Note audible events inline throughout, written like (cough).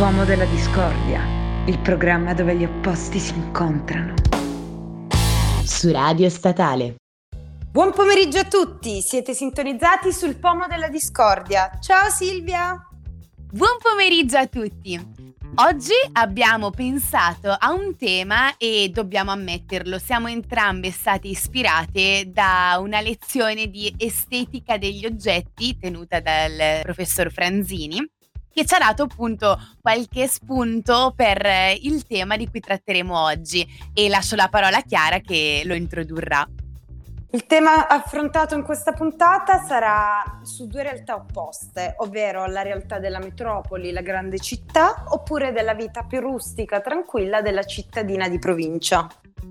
Pomo della Discordia, il programma dove gli opposti si incontrano. Su Radio Statale. Buon pomeriggio a tutti, siete sintonizzati sul Pomo della Discordia. Ciao Silvia! Buon pomeriggio a tutti! Oggi abbiamo pensato a un tema e dobbiamo ammetterlo, siamo entrambe state ispirate da una lezione di estetica degli oggetti tenuta dal professor Franzini che ci ha dato appunto qualche spunto per il tema di cui tratteremo oggi e lascio la parola a Chiara che lo introdurrà. Il tema affrontato in questa puntata sarà su due realtà opposte, ovvero la realtà della metropoli, la grande città, oppure della vita più rustica, tranquilla della cittadina di provincia.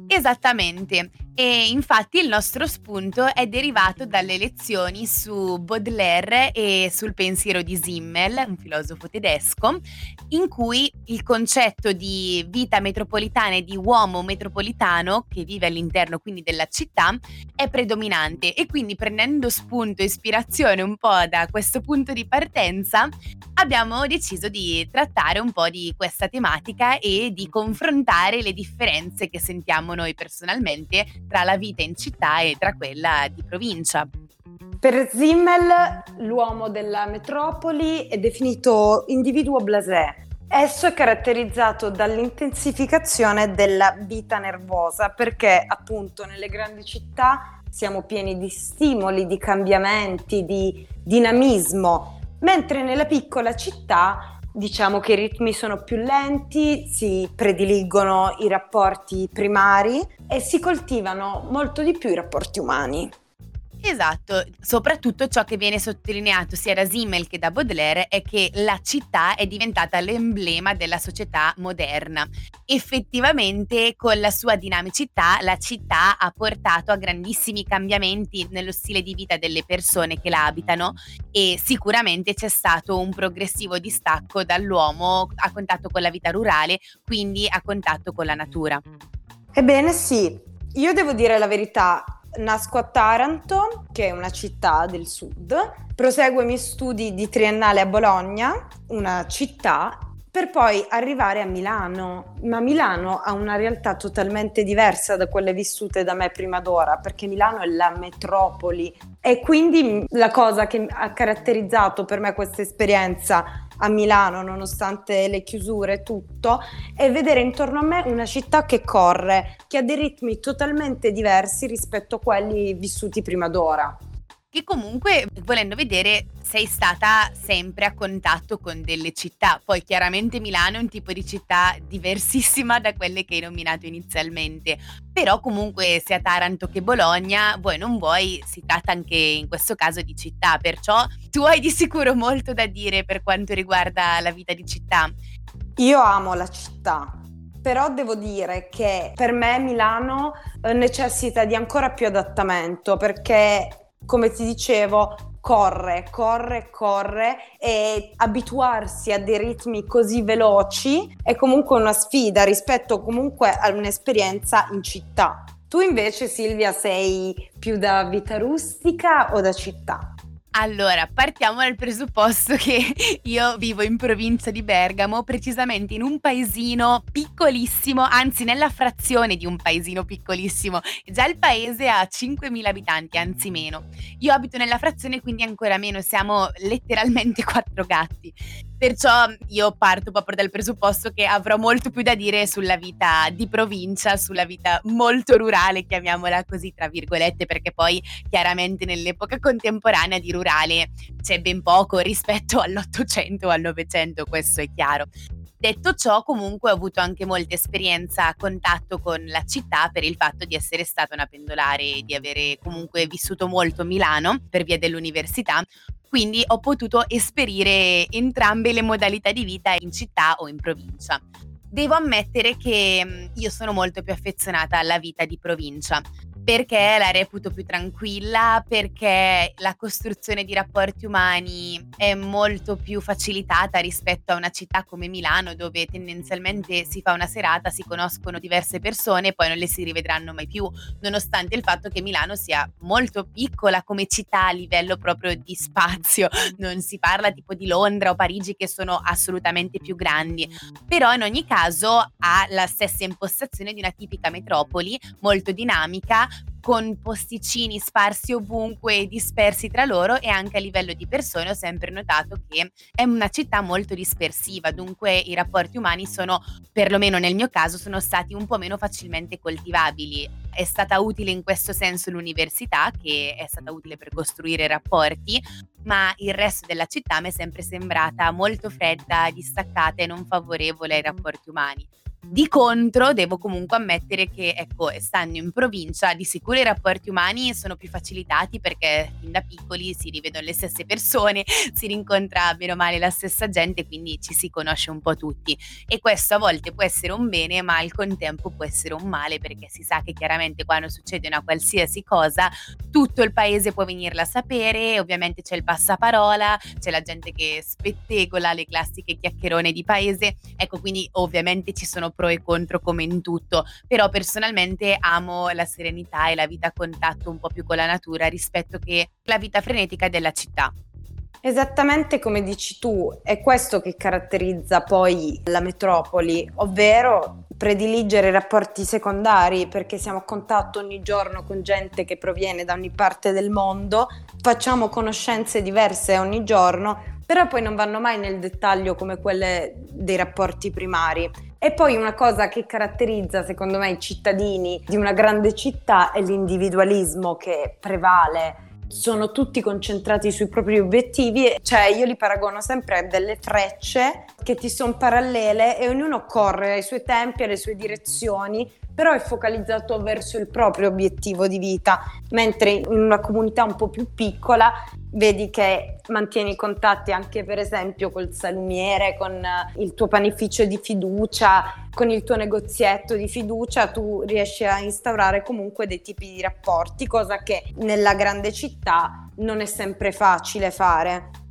Esattamente, e infatti il nostro spunto è derivato dalle lezioni su Baudelaire e sul pensiero di Simmel, un filosofo tedesco, in cui il concetto di vita metropolitana e di uomo metropolitano che vive all'interno quindi della città è predominante. E quindi prendendo spunto e ispirazione un po' da questo punto di partenza abbiamo deciso di trattare un po' di questa tematica e di confrontare le differenze che sentiamo noi personalmente tra la vita in città e tra quella di provincia. Per Zimmel l'uomo della metropoli è definito individuo blasé. Esso è caratterizzato dall'intensificazione della vita nervosa perché appunto nelle grandi città siamo pieni di stimoli, di cambiamenti, di dinamismo, mentre nella piccola città Diciamo che i ritmi sono più lenti, si prediligono i rapporti primari e si coltivano molto di più i rapporti umani. Esatto, soprattutto ciò che viene sottolineato sia da Simmel che da Baudelaire è che la città è diventata l'emblema della società moderna. Effettivamente con la sua dinamicità la città ha portato a grandissimi cambiamenti nello stile di vita delle persone che la abitano e sicuramente c'è stato un progressivo distacco dall'uomo a contatto con la vita rurale, quindi a contatto con la natura. Ebbene sì, io devo dire la verità, Nasco a Taranto, che è una città del sud, proseguo i miei studi di triennale a Bologna, una città, per poi arrivare a Milano. Ma Milano ha una realtà totalmente diversa da quelle vissute da me prima d'ora, perché Milano è la metropoli e quindi la cosa che ha caratterizzato per me questa esperienza a Milano, nonostante le chiusure e tutto, è vedere intorno a me una città che corre, che ha dei ritmi totalmente diversi rispetto a quelli vissuti prima d'ora che comunque, volendo vedere, sei stata sempre a contatto con delle città. Poi chiaramente Milano è un tipo di città diversissima da quelle che hai nominato inizialmente, però comunque sia Taranto che Bologna, vuoi non vuoi, si tratta anche in questo caso di città, perciò tu hai di sicuro molto da dire per quanto riguarda la vita di città. Io amo la città, però devo dire che per me Milano eh, necessita di ancora più adattamento perché come ti dicevo, corre, corre, corre e abituarsi a dei ritmi così veloci è comunque una sfida rispetto comunque a un'esperienza in città. Tu invece Silvia sei più da vita rustica o da città? Allora, partiamo dal presupposto che (laughs) io vivo in provincia di Bergamo, precisamente in un paesino piccolissimo, anzi nella frazione di un paesino piccolissimo. Già il paese ha 5.000 abitanti, anzi meno. Io abito nella frazione, quindi ancora meno, siamo letteralmente (laughs) quattro gatti. Perciò io parto proprio dal presupposto che avrò molto più da dire sulla vita di provincia, sulla vita molto rurale, chiamiamola così, tra virgolette, perché poi chiaramente nell'epoca contemporanea di rurale c'è ben poco rispetto (laughs) all'Ottocento o al Novecento, questo è chiaro. Detto ciò, comunque ho avuto anche molta esperienza a contatto con la città per il fatto di essere stata una pendolare e di avere comunque vissuto molto Milano per via dell'università. Quindi ho potuto esperire entrambe le modalità di vita in città o in provincia. Devo ammettere che io sono molto più affezionata alla vita di provincia perché la reputo più tranquilla, perché la costruzione di rapporti umani è molto più facilitata rispetto a una città come Milano dove tendenzialmente si fa una serata, si conoscono diverse persone e poi non le si rivedranno mai più, nonostante il fatto che Milano sia molto piccola come città a livello proprio di spazio, (laughs) non si parla tipo di Londra o Parigi che sono assolutamente più grandi, però in ogni caso ha la stessa impostazione di una tipica metropoli molto dinamica con posticini sparsi ovunque dispersi tra loro e anche a livello di persone ho sempre notato che è una città molto dispersiva, dunque i rapporti umani sono, perlomeno nel mio caso, sono stati un po' meno facilmente coltivabili. È stata utile in questo senso l'università, che è stata utile per costruire rapporti, ma il resto della città mi è sempre sembrata molto fredda, distaccata e non favorevole ai rapporti umani. Di contro, devo comunque ammettere che, ecco, stando in provincia, di sicuro i rapporti umani sono più facilitati perché fin da piccoli si rivedono le stesse persone, (laughs) si rincontra bene o male la stessa gente, quindi ci si conosce un po' tutti. E questo a volte può essere un bene, ma al contempo può essere un male perché si sa che chiaramente quando succede una qualsiasi cosa, tutto il paese può venirla a sapere, ovviamente c'è il passaparola, c'è la gente che spettegola le classiche chiacchierone di paese. Ecco, quindi ovviamente ci sono pro e contro come in tutto, però personalmente amo la serenità e la vita a contatto un po' più con la natura rispetto che la vita frenetica della città. Esattamente come dici tu, è questo che caratterizza poi la metropoli, ovvero prediligere rapporti secondari perché siamo a contatto ogni giorno con gente che proviene da ogni parte del mondo, facciamo conoscenze diverse ogni giorno, però poi non vanno mai nel dettaglio come quelle dei rapporti primari. E poi una cosa che caratterizza secondo me i cittadini di una grande città è l'individualismo che prevale. Sono tutti concentrati sui propri obiettivi, cioè io li paragono sempre a delle frecce che ti sono parallele e ognuno corre ai suoi tempi, alle sue direzioni, però è focalizzato verso il proprio obiettivo di vita, mentre in una comunità un po' più piccola vedi che mantieni contatti anche per esempio col salumiere, con il tuo panificio di fiducia, con il tuo negozietto di fiducia, tu riesci a instaurare comunque dei tipi di rapporti, cosa che nella grande città non è sempre facile fare.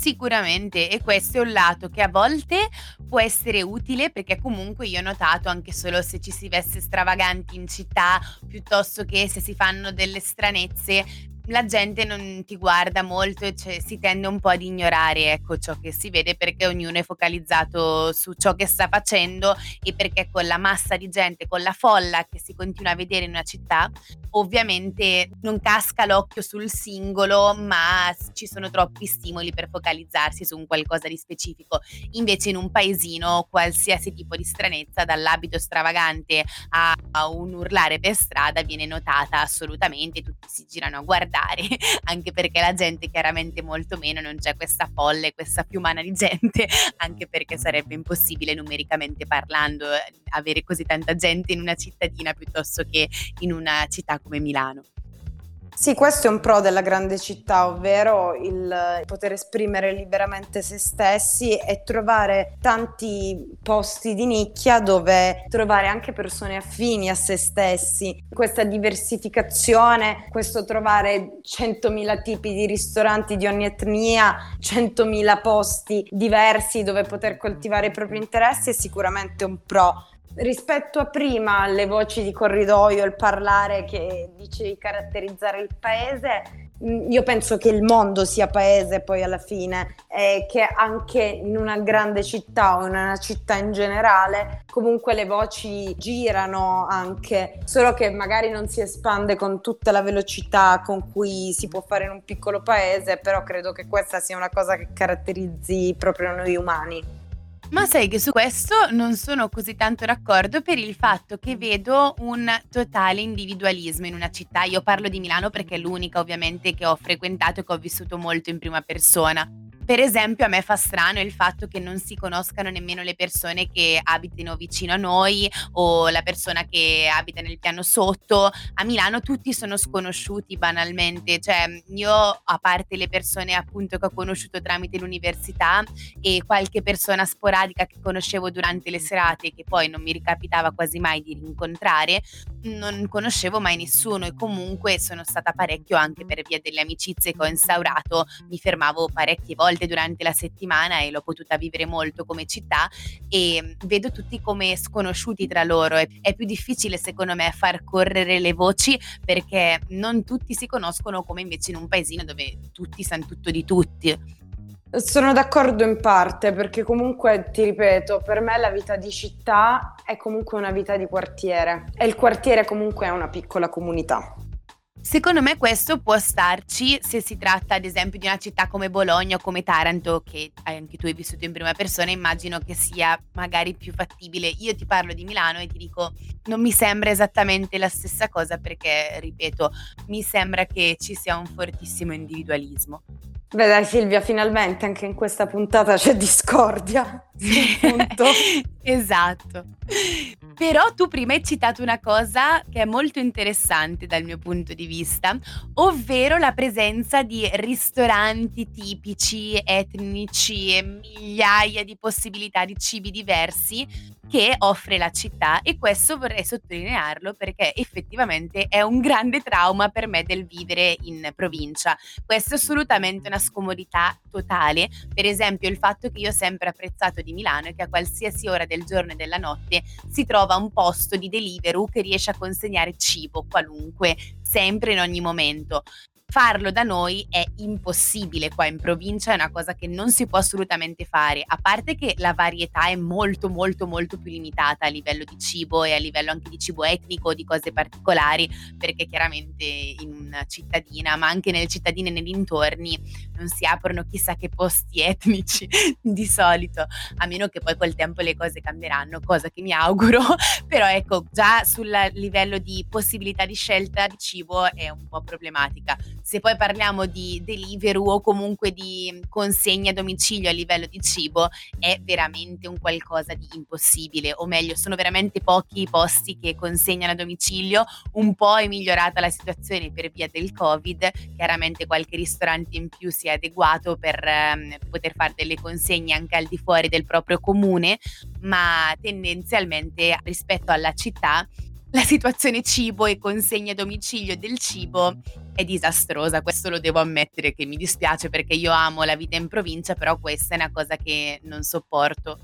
Sicuramente, e questo è un lato che a volte può essere utile perché comunque io ho notato anche solo se ci si veste stravaganti in città piuttosto che se si fanno delle stranezze, la gente non ti guarda molto cioè, si tende un po' ad ignorare ecco, ciò che si vede perché ognuno è focalizzato su ciò che sta facendo e perché con la massa di gente, con la folla che si continua a vedere in una città, ovviamente non casca l'occhio sul singolo, ma ci sono troppi stimoli per focalizzarsi su un qualcosa di specifico. Invece in un paesino qualsiasi tipo di stranezza, dall'abito stravagante a un urlare per strada, viene notata assolutamente, tutti si girano a guardare guardare, (laughs) anche perché la gente chiaramente molto meno, non c'è questa folle, questa piumana di gente, (laughs) anche perché sarebbe impossibile numericamente parlando eh, avere così tanta gente in una cittadina piuttosto che in una città come Milano. Sì, questo è un pro della grande città, ovvero il poter esprimere liberamente se stessi e trovare tanti posti di nicchia dove trovare anche persone affini a se stessi. Questa diversificazione, questo trovare 100.000 tipi di ristoranti di ogni etnia, 100.000 posti diversi dove poter coltivare i propri interessi è sicuramente un pro rispetto a prima le voci di corridoio, il parlare che dice di caratterizzare il paese, mm, io penso che il mondo sia paese poi alla fine e che anche in una grande città o in una città in generale comunque le voci girano anche, solo che magari non si espande con tutta la velocità con cui si può fare in un piccolo paese, però credo che questa sia una cosa che caratterizzi proprio noi umani. Ma sai che su questo non sono così tanto d'accordo per il fatto che vedo un totale individualismo in una città. Io parlo di Milano perché è l'unica ovviamente che ho frequentato e che ho vissuto molto in prima persona. Per esempio, a me fa strano il fatto che non si conoscano nemmeno le persone che abitino vicino a noi o la persona che abita nel piano sotto. A Milano tutti sono sconosciuti banalmente, cioè io a parte le persone appunto che ho conosciuto tramite l'università e qualche persona sporadica che conoscevo durante le serate che poi non mi ricapitava quasi mai di rincontrare, non conoscevo mai nessuno e comunque sono stata parecchio anche per via delle amicizie che ho instaurato, mi fermavo parecchie volte durante la settimana e l'ho potuta vivere molto come città e vedo tutti come sconosciuti tra loro. È, è più difficile secondo me far correre le voci perché non tutti si conoscono come invece in un paesino dove tutti sanno tutto di tutti. Sono d'accordo in parte perché comunque ti ripeto, per me la vita di città è comunque una vita di quartiere e il quartiere comunque è una piccola comunità. Secondo me questo può starci se si tratta ad esempio di una città come Bologna o come Taranto, che anche tu hai vissuto in prima persona, immagino che sia magari più fattibile. Io ti parlo di Milano e ti dico non mi sembra esattamente la stessa cosa perché, ripeto, mi sembra che ci sia un fortissimo individualismo. Beh dai Silvia, finalmente anche in questa puntata c'è discordia. (laughs) esatto. Però tu prima hai citato una cosa che è molto interessante dal mio punto di vista, ovvero la presenza di ristoranti tipici, etnici e migliaia di possibilità di cibi diversi che offre la città e questo vorrei sottolinearlo perché effettivamente è un grande trauma per me del vivere in provincia. Questo è assolutamente una scomodità totale, per esempio il fatto che io ho sempre apprezzato di Milano è che a qualsiasi ora del giorno e della notte si trova un posto di Deliveroo che riesce a consegnare cibo qualunque, sempre in ogni momento. Farlo da noi è impossibile qua in provincia, è una cosa che non si può assolutamente fare, a parte che la varietà è molto molto molto più limitata a livello di cibo e a livello anche di cibo etnico, di cose particolari, perché chiaramente in una cittadina, ma anche nelle cittadine nei dintorni, non si aprono chissà che posti (laughs) etnici di solito, a meno che poi col tempo le cose cambieranno, cosa che mi auguro, (laughs) però ecco, già sul livello di possibilità di scelta di cibo è un po' problematica se poi parliamo di Deliveroo o comunque di consegna a domicilio a livello di cibo, è veramente un qualcosa di impossibile, o meglio, sono veramente pochi i posti che consegnano a domicilio, un po' è migliorata la situazione per via del Covid, chiaramente qualche ristorante in più si è adeguato per ehm, poter fare delle consegne anche al di fuori del proprio comune, ma tendenzialmente rispetto alla città la situazione cibo e consegna a domicilio del cibo è disastrosa, questo lo devo ammettere che mi dispiace perché io amo la vita in provincia, però questa è una cosa che non sopporto.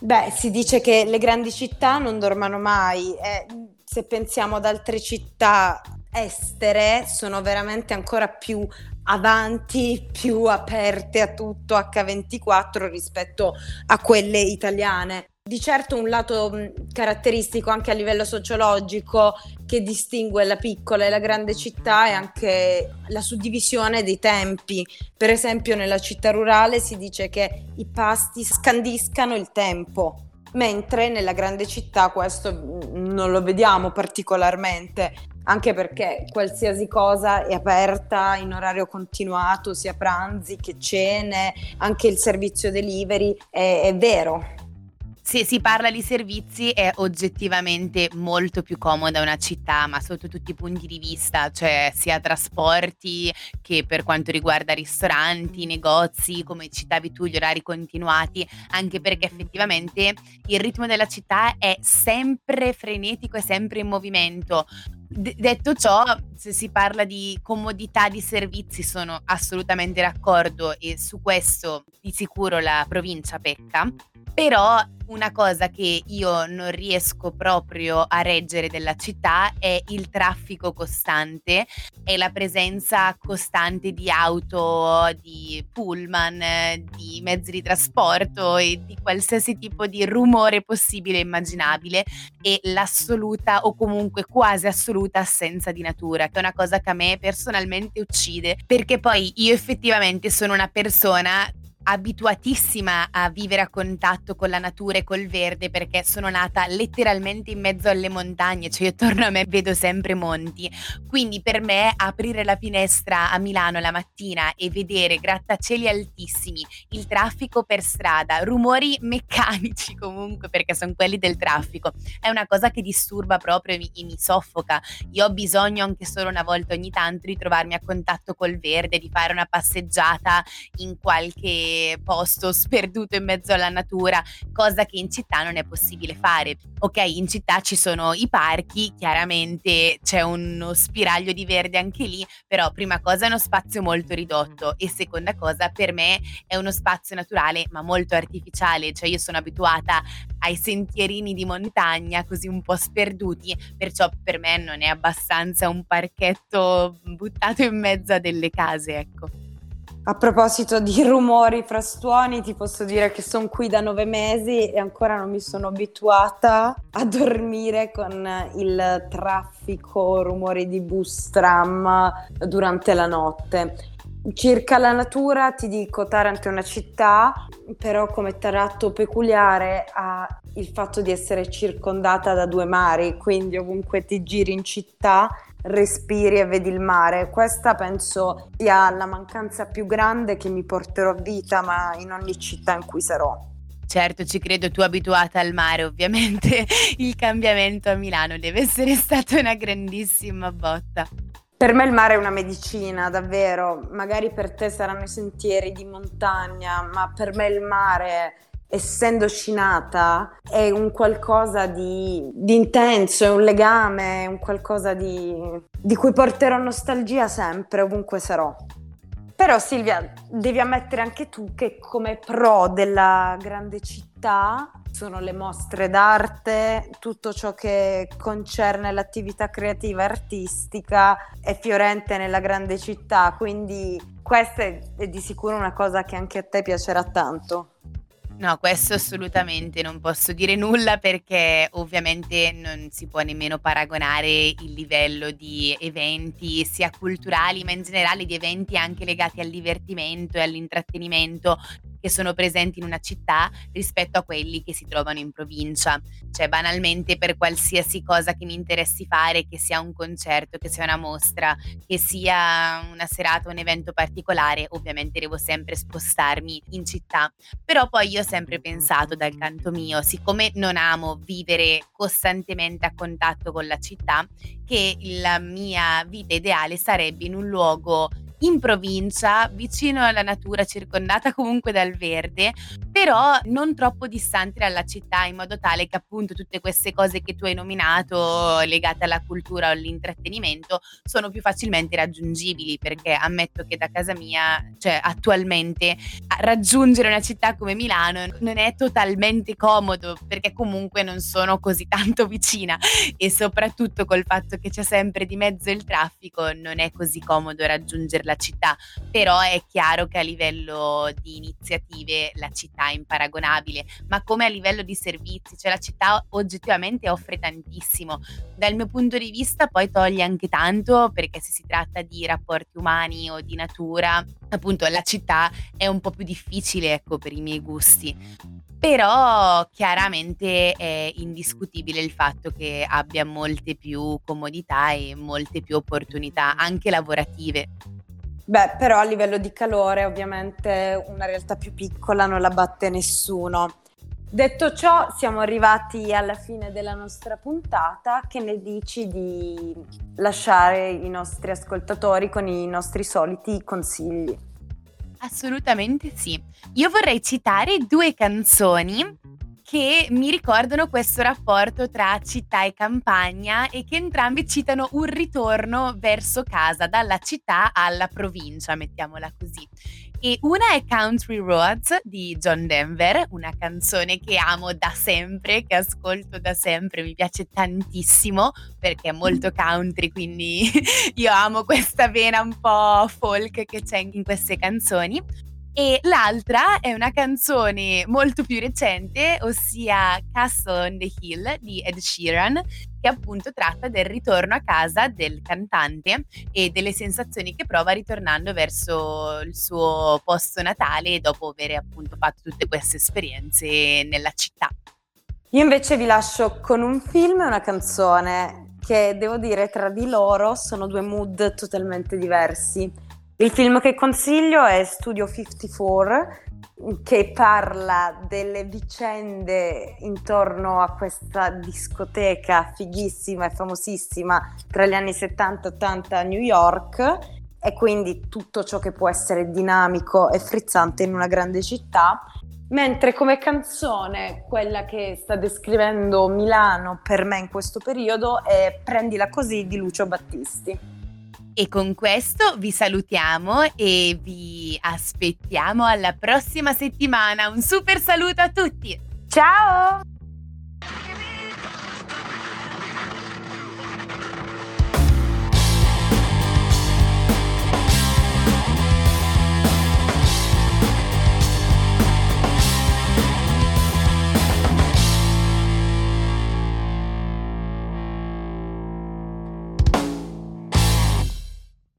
Beh, si dice che le grandi città non dormano mai. Eh, se pensiamo ad altre città estere, sono veramente ancora più avanti, più aperte a tutto H24 rispetto a quelle italiane. Di certo un lato caratteristico anche a livello sociologico che distingue la piccola e la grande città è anche la suddivisione dei tempi. Per esempio nella città rurale si dice che i pasti scandiscano il tempo, mentre nella grande città questo non lo vediamo particolarmente, anche perché qualsiasi cosa è aperta in orario continuato, sia pranzi che cene, anche il servizio delivery, è, è vero se si parla di servizi è oggettivamente molto più comoda una città, ma sotto tutti i punti di vista, cioè sia trasporti che per quanto riguarda ristoranti, negozi, come citavi tu, gli orari continuati, anche perché effettivamente il ritmo della città è sempre frenetico e sempre in movimento. D- detto ciò, se si parla di comodità di servizi sono assolutamente d'accordo e su questo di sicuro la provincia pecca, però una cosa che io non riesco proprio a reggere della città è il traffico costante e la presenza costante di auto, di pullman, di mezzi di trasporto e di qualsiasi tipo di rumore possibile e immaginabile e l'assoluta o comunque quasi assoluta assenza di natura, che è una cosa che a me personalmente uccide, perché poi io effettivamente sono una persona abituatissima a vivere a contatto con la natura e col verde perché sono nata letteralmente in mezzo alle montagne, cioè io attorno a me vedo sempre monti. Quindi per me aprire la finestra a Milano la mattina e vedere grattacieli altissimi, il traffico per strada, rumori meccanici (laughs) comunque perché sono quelli del traffico, è una cosa che disturba proprio e mi, e mi soffoca. Io ho bisogno anche solo una volta ogni tanto di trovarmi a contatto col verde, di fare una passeggiata in qualche posto sperduto in mezzo alla natura, cosa che in città non è possibile fare. Ok, in città ci sono i parchi, chiaramente c'è uno spiraglio di verde anche lì, però prima cosa è uno spazio molto ridotto e seconda cosa per me è uno spazio naturale ma molto artificiale, cioè io sono abituata ai sentierini di montagna così un po' sperduti, perciò per me non è abbastanza un parchetto buttato in mezzo a delle case, ecco. A proposito di rumori, frastuoni, ti posso dire che sono qui da nove mesi e ancora non mi sono abituata a dormire con il traffico, rumori di bus, tram durante la notte. Circa la natura ti dico, Taranto è una città, però come tratto peculiare ha il fatto di essere circondata da due mari, quindi ovunque ti giri in città respiri e vedi il mare. Questa penso sia la mancanza più grande che mi porterò a vita, ma in ogni città in cui sarò. Certo, ci credo, tu abituata al mare, ovviamente (laughs) il cambiamento a Milano deve essere (laughs) stata una grandissima botta. Per me il mare è una medicina, davvero. Magari per te saranno i sentieri di montagna, ma per me il mare essendo scinata, è un qualcosa di, di, intenso, è un legame, è un qualcosa di, di cui porterò nostalgia sempre, ovunque sarò. Però Silvia, devi ammettere anche tu che come pro della grande città sono le mostre d'arte, tutto ciò che concerne l'attività creativa e artistica è fiorente nella grande città, quindi questa è di sicuro una cosa che anche a te piacerà tanto. No, questo assolutamente non posso dire nulla perché ovviamente non si può nemmeno paragonare il livello di eventi sia culturali ma in generale di eventi anche legati al divertimento e all'intrattenimento che sono presenti in una città rispetto a quelli che si trovano in provincia. Cioè, banalmente, per qualsiasi cosa che mi interessi fare, che sia un concerto, che sia una mostra, che sia una serata, un evento particolare, ovviamente devo sempre spostarmi in città. Però poi io ho sempre pensato dal canto mio, siccome non amo vivere costantemente a contatto con la città, che la mia vita ideale sarebbe in un luogo in provincia, vicino alla natura, circondata comunque dal verde, però non troppo distante dalla città, in modo tale che appunto tutte queste cose che tu hai nominato, legate alla cultura o all'intrattenimento, sono più facilmente raggiungibili, perché ammetto che da casa mia, cioè attualmente, raggiungere una città come Milano non è totalmente comodo, perché comunque non sono così tanto vicina e soprattutto col fatto che c'è sempre di mezzo il traffico, non è così comodo della città, però è chiaro che a livello di iniziative la città è imparagonabile, ma come a livello di servizi, cioè la città oggettivamente offre tantissimo. Dal mio punto di vista poi toglie anche tanto perché se si tratta di rapporti umani o di natura, appunto la città è un po' più difficile ecco per i miei gusti. Però chiaramente è indiscutibile il fatto che abbia molte più comodità e molte più opportunità anche lavorative. Beh, però a livello di calore ovviamente una realtà più piccola non la batte nessuno. Detto ciò, siamo arrivati alla fine della nostra puntata. Che ne dici di lasciare i nostri ascoltatori con i nostri soliti consigli? Assolutamente sì. Io vorrei citare due canzoni che mi ricordano questo rapporto tra città e campagna e che entrambi citano un ritorno verso casa, dalla città alla provincia, mettiamola così. E una è Country Roads di John Denver, una canzone che amo da sempre, che ascolto da sempre, mi piace tantissimo perché è molto country, quindi (laughs) io amo questa vena un po' folk che c'è in queste canzoni. E l'altra è una canzone molto più recente, ossia Castle on the Hill di Ed Sheeran, che appunto tratta del ritorno a casa del cantante e delle sensazioni che prova ritornando verso il suo posto natale dopo aver appunto fatto tutte queste esperienze nella città. Io invece vi lascio con un film e una canzone che devo dire tra di loro sono due mood totalmente diversi. Il film che consiglio è Studio 54 che parla delle vicende intorno a questa discoteca fighissima e famosissima tra gli anni 70 e 80 a New York e quindi tutto ciò che può essere dinamico e frizzante in una grande città. Mentre come canzone, quella che sta descrivendo Milano per me in questo periodo è Prendila così di Lucio Battisti. E con questo vi salutiamo e vi aspettiamo alla prossima settimana. Un super saluto a tutti! Ciao!